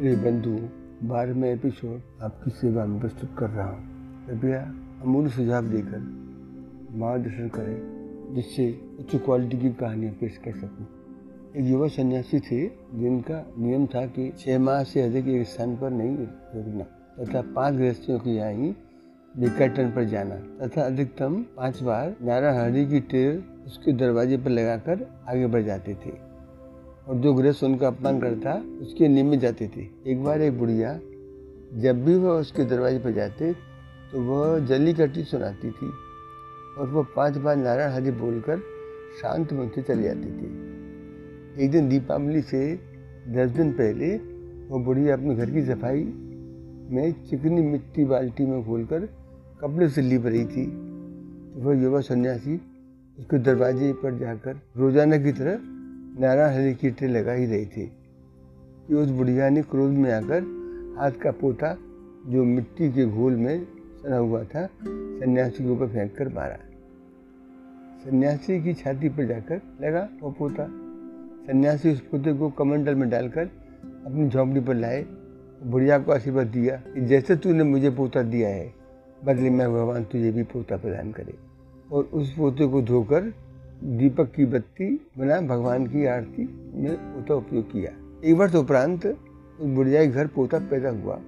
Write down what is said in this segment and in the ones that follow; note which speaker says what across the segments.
Speaker 1: प्रिय बंधु बारहवें एपिसोड आपकी सेवा में प्रस्तुत कर रहा हूँ। कृपया अमूल्य सुझाव देकर मार्गदर्शन करें, जिससे उच्च क्वालिटी की कहानियाँ पेश कर सकूँ। एक युवा सन्यासी थे, जिनका नियम था कि छह माह से अधिक एक स्थान पर नहीं रुकना, तथा पाँच गृहस्थियों की ही विकेटन पर जाना, तथा अधिकतम पाँच बार नारा हरी की टेर उसके दरवाजे पर लगाकर आगे बढ़ जाते थे। और जो गृहस्थ उनका अपमान करता उसके नियमित जाते थे। एक बार एक बुढ़िया, जब भी वह उसके दरवाजे पर जाते तो वह जली कटी सुनाती थी और वह पाँच बार नारायण हरि बोलकर शांत मन से चली जाती थी। एक दिन दीपावली से दस दिन पहले, वह बुढ़िया अपने घर की सफ़ाई में चिकनी मिट्टी बाल्टी में खोलकर कपड़े से लिप रही थी। तो वह युवा सन्यासी उसके दरवाजे पर जाकर रोज़ाना की तरह नारायण हरि की ट्रे लगा ही रही थी। कि उस बुढ़िया ने क्रोध में आकर हाथ का पोता जो मिट्टी के घोल में सना हुआ था, सन्यासी के ऊपर फेंक कर मारा। सन्यासी की छाती पर जाकर लगा वो पोता। सन्यासी उस पोते को कमंडल में डालकर अपनी झोंपड़ी पर लाए, बुढ़िया को आशीर्वाद दिया कि जैसे तूने मुझे पोता दिया है, बदले में भगवान तुझे भी पोता प्रदान करे। और उस पोते को धोकर दीपक की बत्ती बना, भगवान की आरती में पोता उपयोग किया। एक वर्ष उपरांत उस बुढ़िया के घर पोता पैदा हुआ,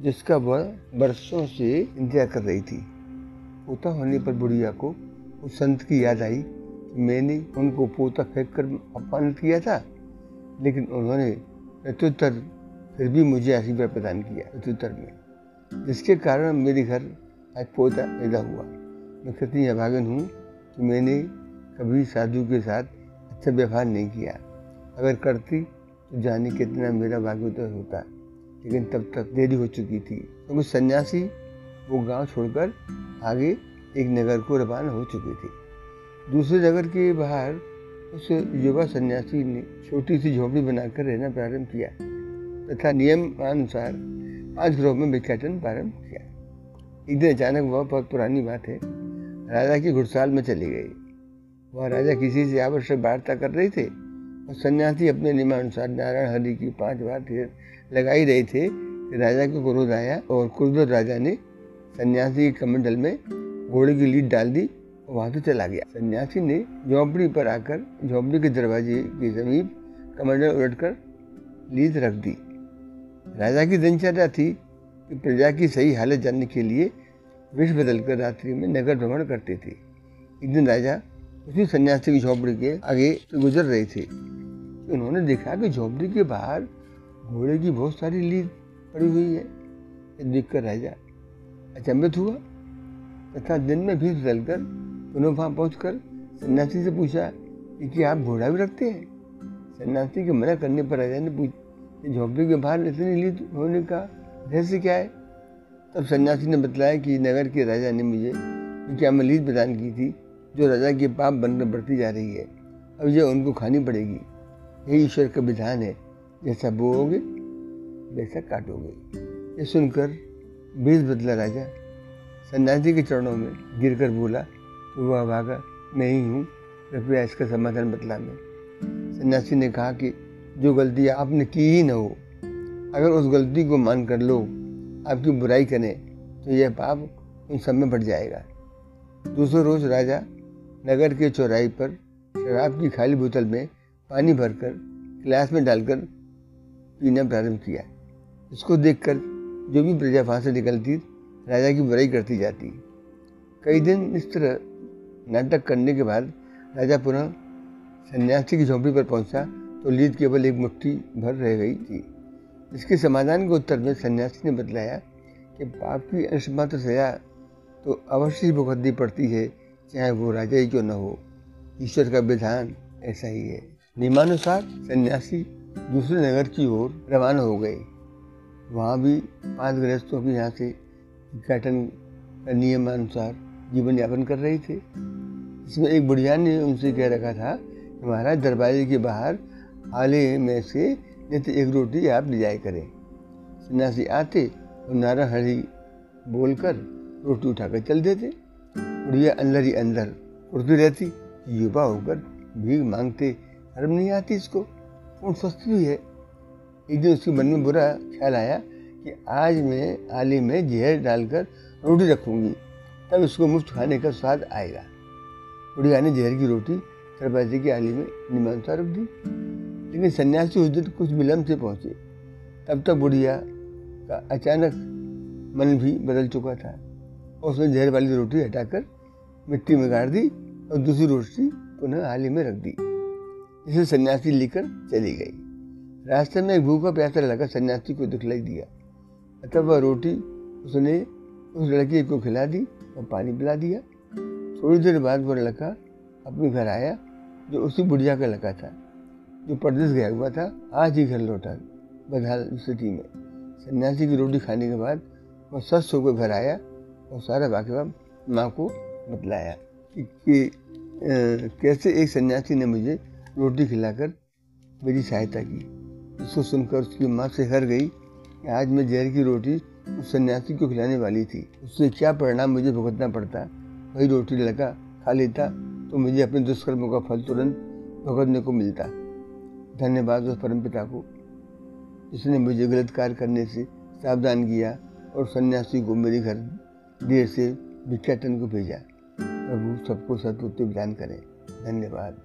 Speaker 1: जिसका वह बरसों से इंतज़ार कर रही थी। पोता होने पर बुढ़िया को उस संत की याद आई मैंने उनको पोता फेंक कर अपमानित किया था, लेकिन उन्होंने प्रत्युत्तर फिर भी मुझे आशीर्वाद प्रदान किया प्रत्युत्तर में, जिसके कारण मेरे घर आज पोता पैदा हुआ। मैं कितनी अभागन हूँ कि मैंने कभी साधु के साथ अच्छा व्यवहार नहीं किया। अगर करती तो जाने कितना मेरा भाग्योदय होता। लेकिन तब तक देरी हो चुकी थी। क्योंकि तो सन्यासी, वो गाँव छोड़कर आगे एक नगर को रवाना हो चुकी थी। दूसरे नगर के बाहर उस युवा सन्यासी ने छोटी सी झोपड़ी बनाकर रहना प्रारंभ किया। तथा नियमानुसार पाँच ग्रोह में भिक्षाटन प्रारंभ किया। एक दिन अचानक वह बहुत पुरानी बात है। राजा की घुड़साल में चली गई। वह राजा किसी से आवश्यक वार्ता कर रहे थे और सन्यासी अपने नियमानुसार नारायण हरि की पाँच बार लगा ही रहे थे कि राजा को क्रोध आया और क्रोध राजा ने सन्यासी के कमंडल में घोड़े की लीड डाल दी और वहाँ से चला गया। सन्यासी ने झोंपड़ी पर आकर झोंपड़ी के दरवाजे के समीप कमंडल उलट कर लीड रख दी। राजा की दिनचर्या थी कि प्रजा की सही हालत जानने के लिए विष बदलकर रात्रि में नगर भ्रमण करते थे। एक दिन राजा उसी सन्यासी की झोपड़ी के आगे तो गुजर रहे थे। उन्होंने देखा कि झोपड़ी के बाहर घोड़े की बहुत सारी लीद पड़ी हुई है। देख कर राजा अचंभित हुआ तथा दिन में भी बदलकर उन्होंने वहाँ पहुँच कर सन्यासी से पूछा कि क्या आप घोड़ा भी रखते हैं? सन्यासी के मना करने पर राजा ने पूछा झोपड़ी के बाहर इतनी लीद होने का रहस्य क्या है? तब सन्यासी ने बताया कि नगर के राजा ने मुझे क्या मैं लीद प्रदान की थी। जो राजा के पाप बनकर बढ़ती जा रही है। अब यह उनको खानी पड़ेगी। यही ईश्वर का विधान है, जैसा बोओगे, वैसा काटोगे। ये सुनकर बीज बदला राजा। सन्यासी के चरणों में गिर कर बोला तो वह भागा मैं ही हूँ। कृपया इसका समाधान बतला में। सन्यासी ने कहा कि जो गलती आपने की ही न हो, अगर उस गलती को मान कर लो, आपकी बुराई करें तो यह पाप उन सब में बढ़ जाएगा। दूसरे रोज राजा नगर के चौराहे पर शराब की खाली बोतल में पानी भरकर गिलास में डालकर पीना प्रारंभ किया। इसको देखकर जो भी प्रजा वहाँ से निकलती, राजा की बुराई करती जाती। कई दिन इस तरह नाटक करने के बाद राजा पुनः सन्यासी की झोंपड़ी पर पहुँचा तो लीद केवल एक मुट्ठी भर रह गई थी। इसके समाधान के उत्तर में सन्यासी ने बतलाया कि पाप की अंशमात्र सजा तो अवश्य भुगतनी पड़ती है चाहे वो राजा ही क्यों न हो, ईश्वर का विधान ऐसा ही है। नियमानुसार सन्यासी दूसरे नगर की ओर रवाना हो गए। वहाँ भी पाँच गृहस्थों के यहाँ से उद्घाटन का नियमानुसार जीवन यापन कर रहे थे। इसमें एक बुढ़िया ने उनसे कह रखा था महाराज दरवाजे के बाहर आले में से नित्य एक रोटी आप ले जाए करें। सन्यासी आते और नारा हरी बोलकर रोटी उठाकर चल देते। बुढ़िया अंदर ही अंदर उड़ती रहती, युवा होकर भीख मांगते शर्म नहीं आती इसको। कौन स्वस्थ भी है। एक दिन उसके मन में बुरा ख्याल आया कि आज मैं आली में जहर डालकर रोटी रखूँगी, तब उसको मुफ़्त खाने का स्वाद आएगा। बुढ़िया ने जहर की रोटी सरपाजी की आली में निमानता रख दी। लेकिन सन्यासी उस दिन कुछ विलम्ब से पहुँचे। तब तक बुढ़िया का अचानक मन भी बदल चुका था। और उसने जहर वाली रोटी हटाकर मिट्टी में गाड़ दी और दूसरी रोटी पुनः आली में रख दी। जिसे सन्यासी लेकर चली गई। रास्ते में एक भूखा प्यासा लगा सन्यासी को दिखलाई दिया। अतः वह रोटी उसने उस लड़के को खिला दी और पानी पिला दिया। थोड़ी देर बाद वह लड़का अपने घर आया, जो उसी बुढ़िया का लड़का था, जो परदेश गया हुआ था, आज ही घर लौटा बदहाल स्थिति में। सन्यासी की रोटी खाने के बाद वह स्वस्थ होकर घर आया और सारा वाकवा माँ को बतलाया कि, कैसे एक सन्यासी ने मुझे रोटी खिलाकर मेरी सहायता की। इसको सुनकर उसकी माँ से हर गई कि आज मैं जहर की रोटी उस सन्यासी को खिलाने वाली थी। उससे क्या परिणाम मुझे भुगतना पड़ता? वही रोटी लगा खा लेता तो मुझे अपने दुष्कर्मों का फल तुरंत भुगतने को मिलता। धन्यवाद उस परमपिता को। जिसने मुझे गलत कार्य करने से सावधान किया और सन्यासी को मेरे घर देर से भिक्षाटन को भेजा। प्रभु सबको सतुत्व प्रदान करें। धन्यवाद।